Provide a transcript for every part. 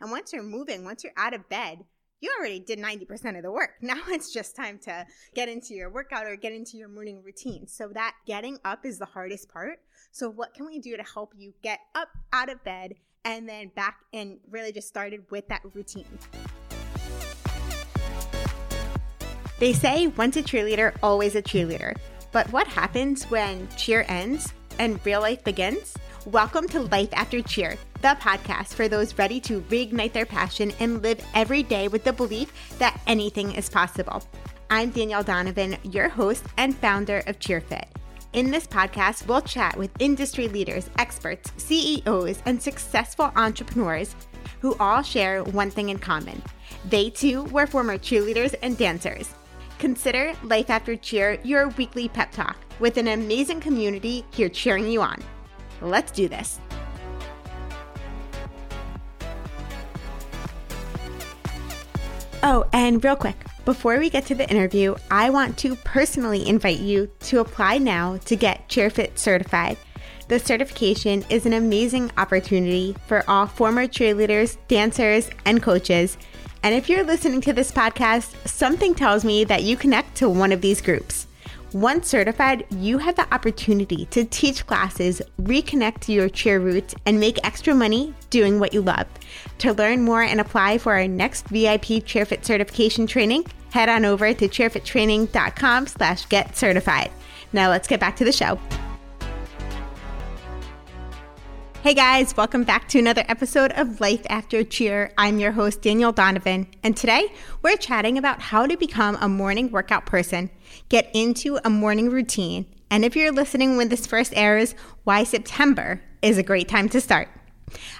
And once you're moving, once you're out of bed, you already did 90% of the work. Now it's just time to get into your workout or get into your morning routine. So that getting up is the hardest part. So what can we do to help you get up out of bed and then back and really just started with that routine? They say once a cheerleader, always a cheerleader. But what happens when cheer ends and real life begins? Welcome to Life After Cheer, the podcast for those ready to reignite their passion and live every day with the belief that anything is possible. I'm Danielle Donovan, your host and founder of CheerFit. In this podcast, we'll chat with industry leaders, experts, CEOs, and successful entrepreneurs who all share one thing in common. They too were former cheerleaders and dancers. Consider Life After Cheer your weekly pep talk with an amazing community here cheering you on. Let's do this. Oh, and real quick, before we get to the interview, I want to personally invite you to apply now to get CheerFit certified. The certification is an amazing opportunity for all former cheerleaders, dancers, and coaches. And if you're listening to this podcast, something tells me that you connect to one of these groups. Once certified, you have the opportunity to teach classes, reconnect to your cheer roots, and make extra money doing what you love. To learn more and apply for our next VIP CheerFit certification training, head on over to cheerfittraining.com slash get certified. Now let's get back to the show. Hey guys, welcome back to another episode of Life After Cheer. I'm your host, Danielle Donovan, and today we're chatting about how to become a morning workout person, get into a morning routine, and if you're listening when this first airs, why September is a great time to start.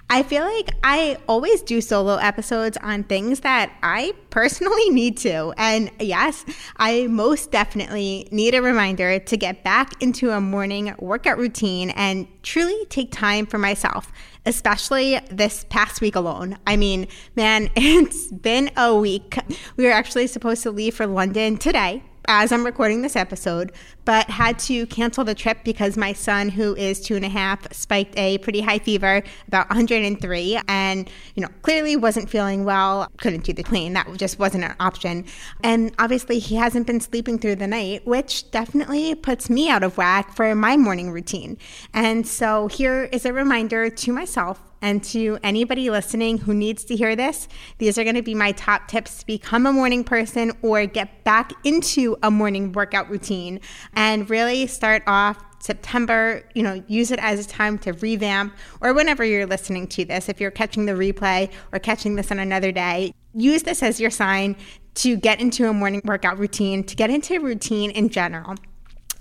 I feel like I always do solo episodes on things that I personally need to. And yes, I most definitely need a reminder to get back into a morning workout routine and truly take time for myself, especially this past week alone. I mean, man, it's been a week. We were actually supposed to leave for London today as I'm recording this episode, but had to cancel the trip because my son, who is two and a half, spiked a pretty high fever, about 103, and you know clearly wasn't feeling well. Couldn't do the plane. That just wasn't an option. And obviously, he hasn't been sleeping through the night, which definitely puts me out of whack for my morning routine. And so here is a reminder to myself and to anybody listening who needs to hear this, these are going to be my top tips to become a morning person or get back into a morning workout routine and really start off September, you know, use it as a time to revamp or whenever you're listening to this, if you're catching the replay or catching this on another day, use this as your sign to get into a morning workout routine, to get into a routine in general.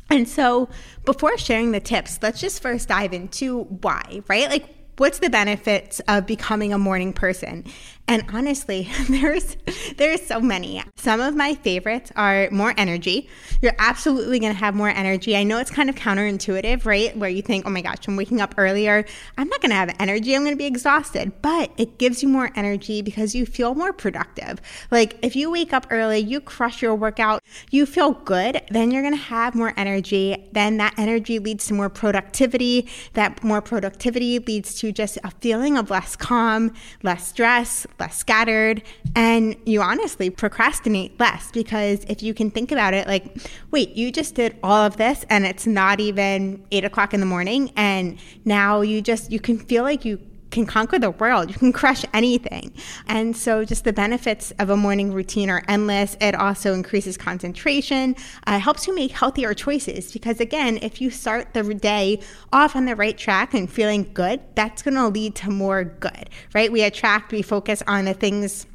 And so, before sharing the tips, let's just first dive into why, right? Like, what's the benefits of becoming a morning person? And honestly, there's there's so many. Some of my favorites are more energy. You're absolutely going to have more energy. I know it's kind of counterintuitive, right? Where you think, "Oh my gosh, I'm waking up earlier. I'm not going to have energy. I'm going to be exhausted." But it gives you more energy because you feel more productive. Like if you wake up early, you crush your workout, you feel good, then you're going to have more energy. Then that energy leads to more productivity. That more productivity leads to just a feeling of less calm, less stress, less scattered, and you honestly procrastinate less because if you can think about it, like, wait, you just did all of this and it's not even eight o'clock in the morning, and now you just, you can feel like you can conquer the world. You can crush anything. And so, just the benefits of a morning routine are endless. It also increases concentration, uh, helps you make healthier choices. Because, again, if you start the day off on the right track and feeling good, that's going to lead to more good, right? We attract, we focus on the things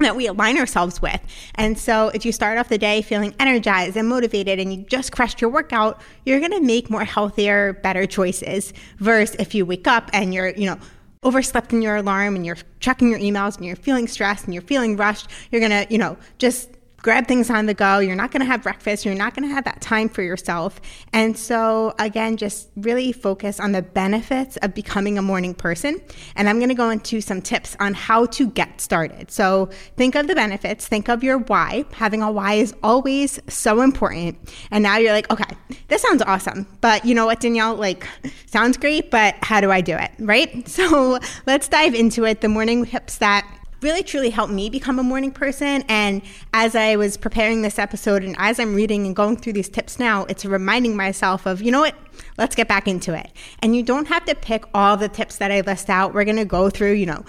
that we align ourselves with. And so if you start off the day feeling energized and motivated and you just crushed your workout, you're going to make more healthier, better choices versus if you wake up and you're, you know, overslept in your alarm and you're checking your emails and you're feeling stressed and you're feeling rushed, you're going to, you know, just grab things on the go. You're not going to have breakfast. You're not going to have that time for yourself. And so, again, just really focus on the benefits of becoming a morning person. And I'm going to go into some tips on how to get started. So, think of the benefits, think of your why. Having a why is always so important. And now you're like, okay, this sounds awesome. But you know what, Danielle? Like, sounds great, but how do I do it? Right? So, let's dive into it. The morning tips that really truly helped me become a morning person. And as I was preparing this episode and as I'm reading and going through these tips now, it's reminding myself of, you know what? Let's get back into it. And you don't have to pick all the tips that I list out. We're going to go through, you know,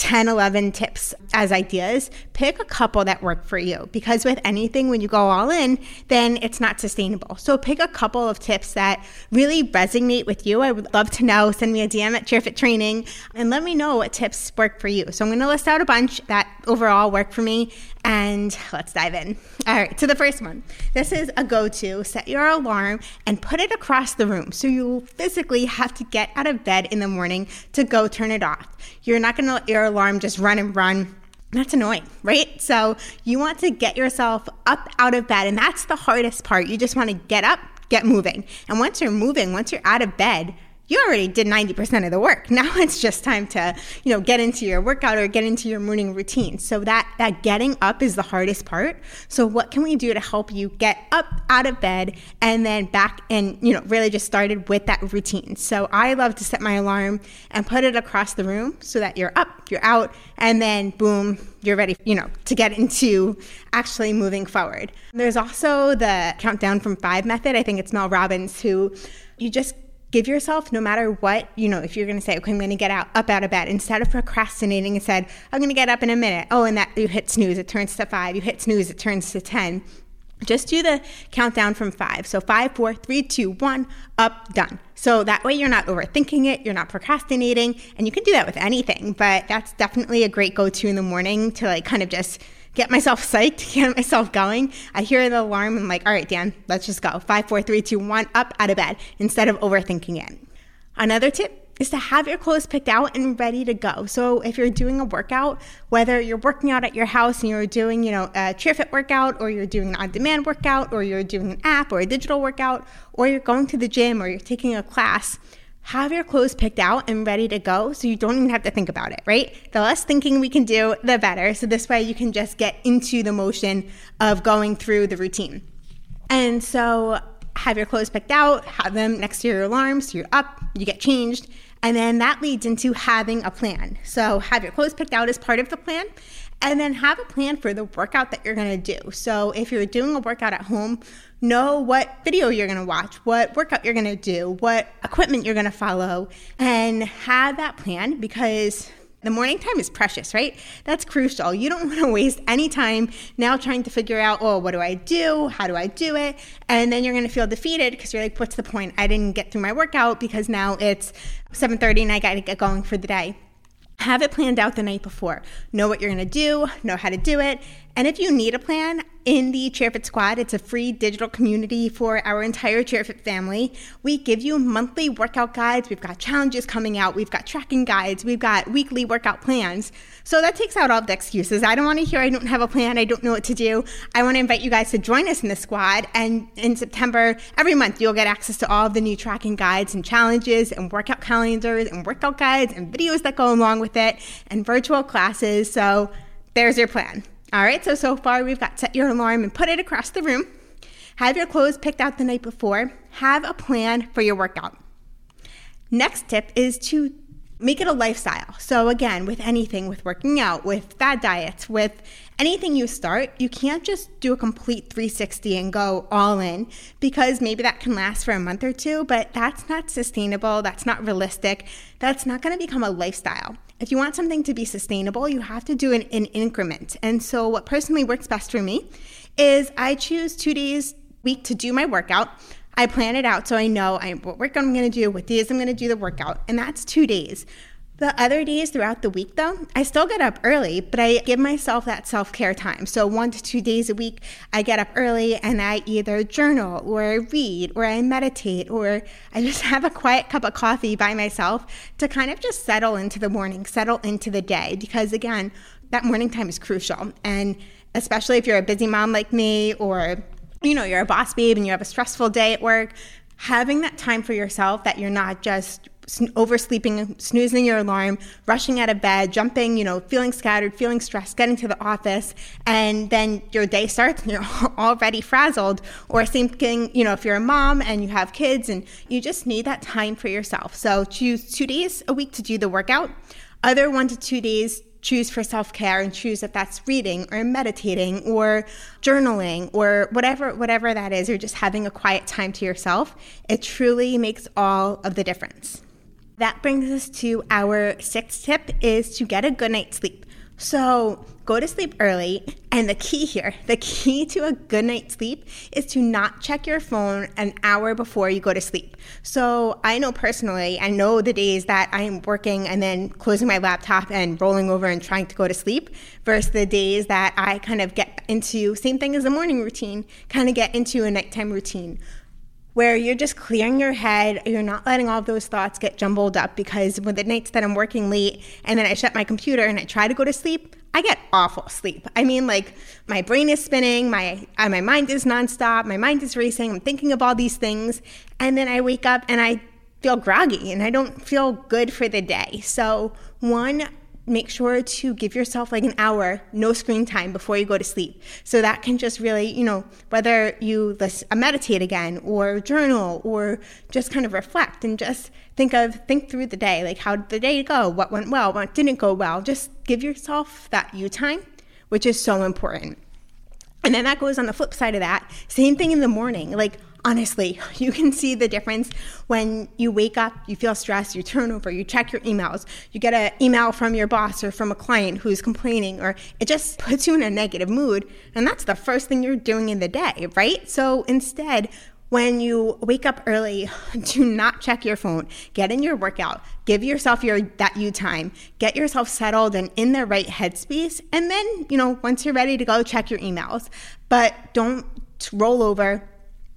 10, 11 tips as ideas, pick a couple that work for you because with anything, when you go all in, then it's not sustainable. So pick a couple of tips that really resonate with you. I would love to know. Send me a DM at CheerFit Training and let me know what tips work for you. So I'm going to list out a bunch that overall work for me and let's dive in. All right, so the first one. This is a go to. Set your alarm and put it across the room. So you physically have to get out of bed in the morning to go turn it off. You're not to let your alarm just run and run. That's annoying, right? So you want to get yourself up out of bed. And that's the hardest part. You just want to get up, get moving. And once you're moving, once you're out of bed, you already did 90% of the work. Now it's just time to, you know, get into your workout or get into your morning routine. So that that getting up is the hardest part. So what can we do to help you get up out of bed and then back and, you know, really just started with that routine. So I love to set my alarm and put it across the room so that you're up, you're out, and then boom, you're ready, you know, to get into actually moving forward. There's also the countdown from 5 method. I think it's Mel Robbins who you just give yourself no matter what you know if you're going to say okay i'm going to get out up out of bed instead of procrastinating and said i'm going to get up in a minute. Oh and that you hit snooze it turns to five you hit snooze it turns to ten just do the countdown from five so five four three two one up done so that way you're not overthinking it you're not procrastinating and you can do that with anything but that's definitely a great go-to in the morning to like kind of just get myself psyched, get myself going. I hear the alarm. I'm like, all right, Dan, let's just go. Five, four, three, two, one, up out of bed instead of overthinking it. Another tip is to have your clothes picked out and ready to go. So if you're doing a workout, whether you're working out at your house and you're doing, you know, a CheerFit workout or you're doing an on-demand workout or you're doing an app or a digital workout or you're going to the gym or you're taking a class, have your clothes picked out and ready to go so you don't even have to think about it, right? The less thinking we can do, the better. So this way you can just get into the motion of going through the routine. And so have your clothes picked out, have them next to your alarm so you're up, you get changed, and then that leads into having a plan. So have your clothes picked out as part of the plan and then have a plan for the workout that you're going to do. So if you're doing a workout at home, know what video you're going to watch, what workout you're going to do, what equipment you're going to follow, and have that plan because the morning time is precious, right? That's crucial. You don't want to waste any time now trying to figure out, oh, what do I do? How do I do it? And then you're going to feel defeated because you're like, what's the point? I didn't get through my workout because now it's 7:30 and I got to get going for the day. Have it planned out the night before. Know what you're going to do, know how to do it. And if you need a plan, in the CheerFit Squad, it's a free digital community for our entire CheerFit family. We give you monthly workout guides. We've got challenges coming out. We've got tracking guides. We've got weekly workout plans. So that takes out all the excuses. I don't want to hear I don't have a plan. I don't know what to do. I want to invite you guys to join us in the squad. And in September, every month, you'll get access to all of the new tracking guides and challenges and workout calendars and workout guides and videos that go along with it and virtual classes. So there's your plan. All right, so so far we've got set your alarm and put it across the room. Have your clothes picked out the night before. Have a plan for your workout. Next tip is to make it a lifestyle. So, again, with anything, with working out, with fad diets, with anything you start, you can't just do a complete 360 and go all in because maybe that can last for a month or two, but that's not sustainable. That's not realistic. That's not going to become a lifestyle if you want something to be sustainable, you have to do it in increment. And so, what personally works best for me is I choose two days a week to do my workout. I plan it out so I know I, what work I'm going to do, what days I'm going to do the workout, and that's two days. The other days throughout the week, though, I still get up early, but I give myself that self care time. So, one to two days a week, I get up early and I either journal or I read or I meditate or I just have a quiet cup of coffee by myself to kind of just settle into the morning, settle into the day. Because, again, that morning time is crucial. And especially if you're a busy mom like me or you know, you're a boss babe and you have a stressful day at work, having that time for yourself that you're not just oversleeping, snoozing your alarm, rushing out of bed, jumping, you know, feeling scattered, feeling stressed, getting to the office, and then your day starts and you're already frazzled. Or same thing, you know, if you're a mom and you have kids and you just need that time for yourself. So choose two days a week to do the workout. Other one to two days choose for self care and choose if that's reading or meditating or journaling or whatever whatever that is, or just having a quiet time to yourself. It truly makes all of the difference. That brings us to our sixth tip is to get a good night's sleep. So go to sleep early. And the key here, the key to a good night's sleep is to not check your phone an hour before you go to sleep. So I know personally, I know the days that I'm working and then closing my laptop and rolling over and trying to go to sleep versus the days that I kind of get into, same thing as the morning routine, kind of get into a nighttime routine where you're just clearing your head. You're not letting all those thoughts get jumbled up because with the nights that I'm working late and then I shut my computer and I try to go to sleep, I get awful sleep. I mean, like my brain is spinning, my uh, my mind is nonstop, my mind is racing. I'm thinking of all these things, and then I wake up and I feel groggy and I don't feel good for the day. So one, make sure to give yourself like an hour no screen time before you go to sleep. So that can just really you know whether you listen, uh, meditate again or journal or just kind of reflect and just think of think through the day. Like how did the day go? What went well? What didn't go well? Just give yourself that you time which is so important. And then that goes on the flip side of that. Same thing in the morning. Like honestly, you can see the difference when you wake up, you feel stressed, you turn over, you check your emails, you get an email from your boss or from a client who's complaining, or it just puts you in a negative mood. And that's the first thing you're doing in the day, right? So instead, when you wake up early, do not check your phone. Get in your workout. Give yourself your that you time. Get yourself settled and in the right headspace. And then, you know, once you're ready to go, check your emails. But don't roll over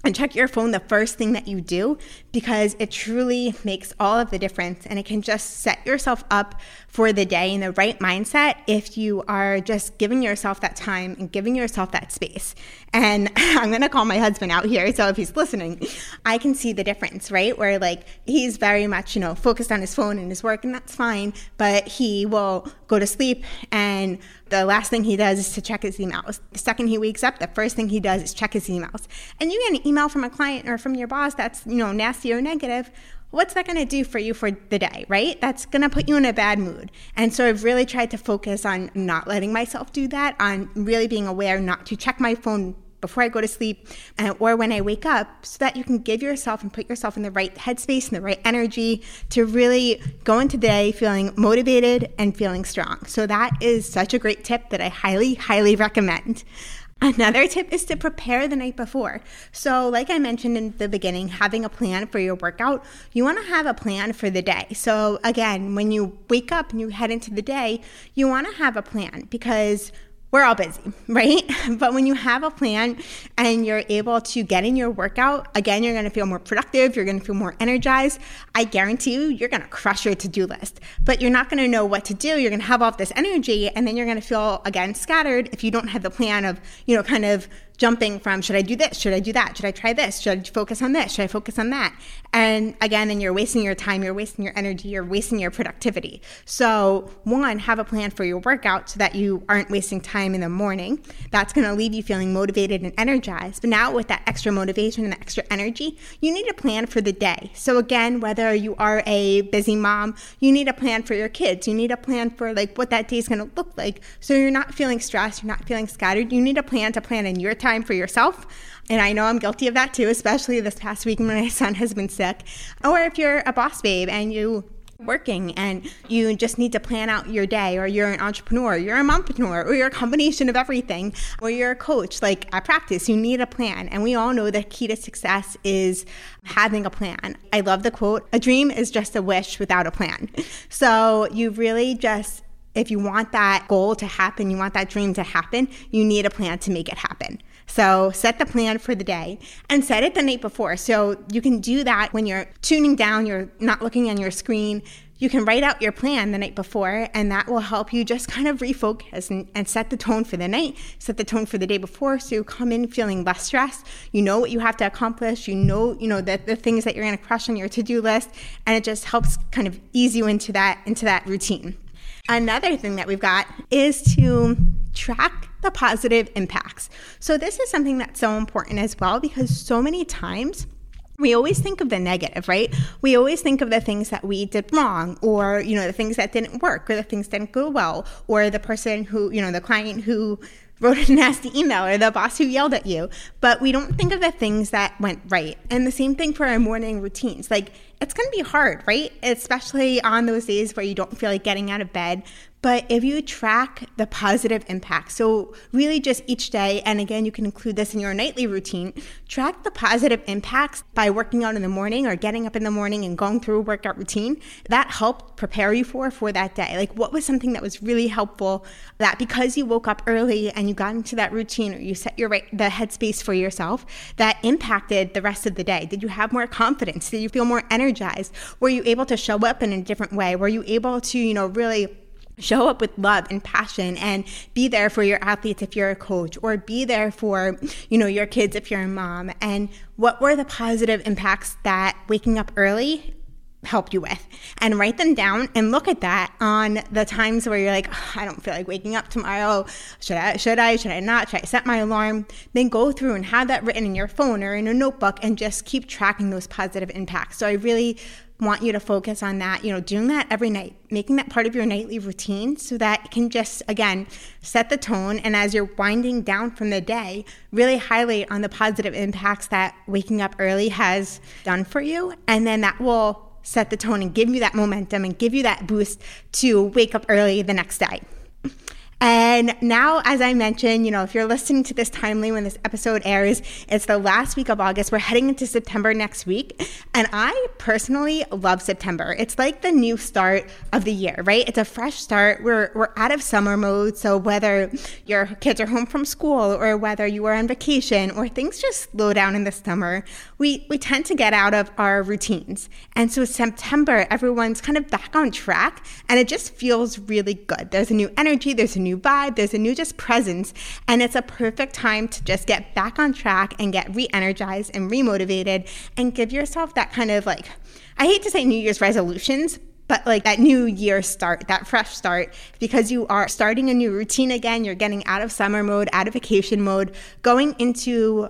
and check your phone the first thing that you do because it truly makes all of the difference and it can just set yourself up for the day in the right mindset if you are just giving yourself that time and giving yourself that space. And I'm going to call my husband out here so if he's listening, I can see the difference, right? Where like he's very much, you know, focused on his phone and his work and that's fine, but he will go to sleep and the last thing he does is to check his emails. The second he wakes up, the first thing he does is check his emails. And you get an email from a client or from your boss that's, you know, nasty or negative, what's that going to do for you for the day, right? That's going to put you in a bad mood. And so I've really tried to focus on not letting myself do that, on really being aware not to check my phone before I go to sleep uh, or when I wake up so that you can give yourself and put yourself in the right headspace and the right energy to really go into the day feeling motivated and feeling strong. So that is such a great tip that I highly, highly recommend. Another tip is to prepare the night before. So, like I mentioned in the beginning, having a plan for your workout, you want to have a plan for the day. So, again, when you wake up and you head into the day, you want to have a plan because we're all busy, right? But when you have a plan and you're able to get in your workout, again, you're to feel more productive. You're to feel more energized. I guarantee you, you're to crush your to do list, but you're not to know what to do. You're to have all this energy and then you're to feel again scattered if you don't have the plan of, you know, kind of jumping from should I do this? Should I do that? Should I try this? Should I focus on this? Should I focus on that? And again, and you're wasting your time, you're wasting your energy, you're wasting your productivity. So, one, have a plan for your workout so that you aren't wasting time in the morning. That's going to leave you feeling motivated and energized. But now, with that extra motivation and extra energy, you need a plan for the day. So, again, whether you are a busy mom, you need a plan for your kids. You need a plan for like what that day is going to look like. So, you're not feeling stressed, you're not feeling scattered. You need a plan to plan in your time for yourself. And I know I'm guilty of that too, especially this past week when my son has been sick. Or if you're a boss babe and you working and you just need to plan out your day or you're an entrepreneur you're a mompreneur or you're a combination of everything or you're a coach like at practice you need a plan and we all know the key to success is having a plan i love the quote a dream is just a wish without a plan so you really just if you want that goal to happen, you want that dream to happen, you need a plan to make it happen. So set the plan for the day and set it the night before. So you can do that when you're tuning down, you're not looking on your screen. you can write out your plan the night before, and that will help you just kind of refocus and, and, set the tone for the night, set the tone for the day before. So you come in feeling less stressed. You know what you have to accomplish. You know, you know that the things that you're going to crush on your to-do list, and it just helps kind of ease you into that into that routine. Another thing that we've got is to track the positive impacts. So this is something that's so important as well because so many times we always think of the negative, right? We always think of the things that we did wrong or, you know, the things that didn't work or the things didn't go well or the person who, you know, the client who wrote a nasty email or the boss who yelled at you. But we don't think of the things that went right. And the same thing for our morning routines. Like it's going to be hard, right? Especially on those days where you don't feel like getting out of bed. But if you track the positive impact, so really just each day, and again, you can include this in your nightly routine, track the positive impacts by working out in the morning or getting up in the morning and going through a workout routine. That helped prepare you for for that day. Like what was something that was really helpful that because you woke up early and you got into that routine or you set your right, the headspace for yourself that impacted the rest of the day? Did you have more confidence? Did you feel more energized? Were you able to show up in a different way? Were you able to, you know, really show up with love and passion and be there for your athletes if you're a coach or be there for you know your kids if you're a mom. And what were the positive impacts that waking up early helped you with? And write them down and look at that on the times where you're like oh, i don't feel like waking up tomorrow. Should i should i should i not? Should i set my alarm? Then go through and have that written in your phone or in a notebook and just keep tracking those positive impacts. So i really want you to focus on that, you know, doing that every night, making that part of your nightly routine so that it can just, again, set the tone. And as you're winding down from the day, really highlight on the positive impacts that waking up early has done for you. And then that will set the tone and give you that momentum and give you that boost to wake up early the next day. And now, as I mentioned, you know, if you're listening to this timely when this episode airs, it's the last week of August. We're heading into September next week. And I personally love September. It's like the new start of the year, right? It's a fresh start. We're, we're out of summer mode. So whether your kids are home from school or whether you are on vacation or things just slow down in the summer, we, we tend to get out of our routines. And so September, everyone's kind of back on track and it just feels really good. There's a new energy, there's a new vibe, there's a new just presence, and it's a perfect time to just get back on track and get re energized and remotivated and give yourself that kind of like, I hate to say New Year's resolutions, but like that new year start, that fresh start, because you are starting a new routine again. You're getting out of summer mode, out of vacation mode, going into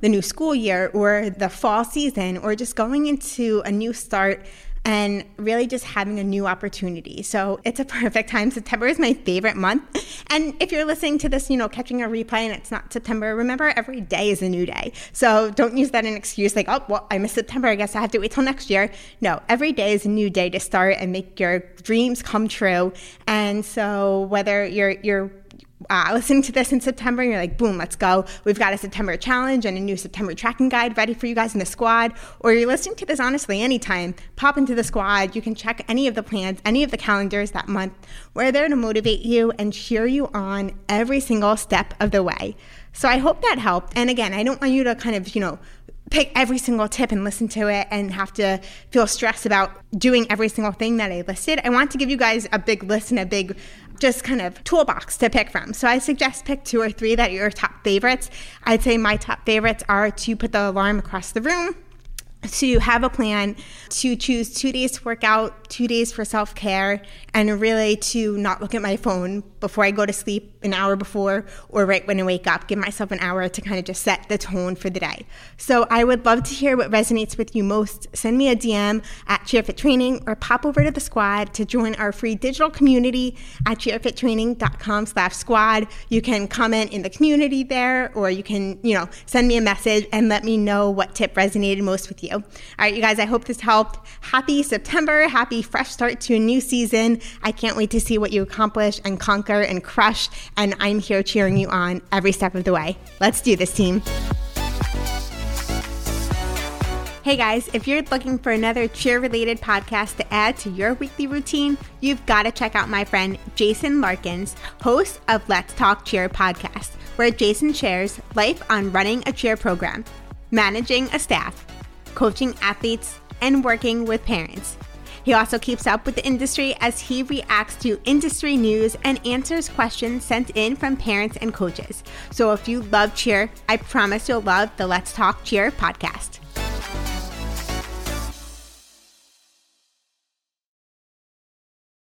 the new school year or the fall season, or just going into a new start and really just having a new opportunity. So it's a perfect time. September is my favorite month. And if you're listening to this, you know, catching a replay and it's not September, remember every day is a new day. So don't use that an excuse like, oh, well, I missed September. I guess I have to wait till next year. No, every day is a new day to start and make your dreams come true. And so whether you're, you're, uh, listening to this in September and you're like, boom, let's go. We've got a September challenge and a new September tracking guide ready for you guys in the squad. Or you're listening to this honestly anytime, pop into the squad. You can check any of the plans, any of the calendars that month. We're there to motivate you and cheer you on every single step of the way. So I hope that helped. And again, I don't want you to kind of, you know, pick every single tip and listen to it and have to feel stressed about doing every single thing that I listed. I want to give you guys a big list and a big just kind of toolbox to pick from. So I suggest pick two or three that are your top favorites. I'd say my top favorites are to put the alarm across the room, to have a plan to choose two days to work out, two days for self care, and really to not look at my phone before I go to sleep an hour before or right when I wake up. Give myself an hour to kind of just set the tone for the day. So I would love to hear what resonates with you most. Send me a DM at CheerFit Training or pop over to the squad to join our free digital community at cheerfittraining.com slash squad. You can comment in the community there or you can, you know, send me a message and let me know what tip resonated most with you. All right, you guys, I hope this helped. Happy September. Happy fresh start to a new season. I can't wait to see what you accomplish and conquer and crush. And I'm here cheering you on every step of the way. Let's do this, team. Hey guys, if you're looking for another cheer related podcast to add to your weekly routine, you've got to check out my friend Jason Larkins, host of Let's Talk Cheer podcast, where Jason shares life on running a cheer program, managing a staff, coaching athletes, and working with parents. He also keeps up with the industry as he reacts to industry news and answers questions sent in from parents and coaches. So if you love cheer, I promise you'll love the Let's Talk Cheer podcast.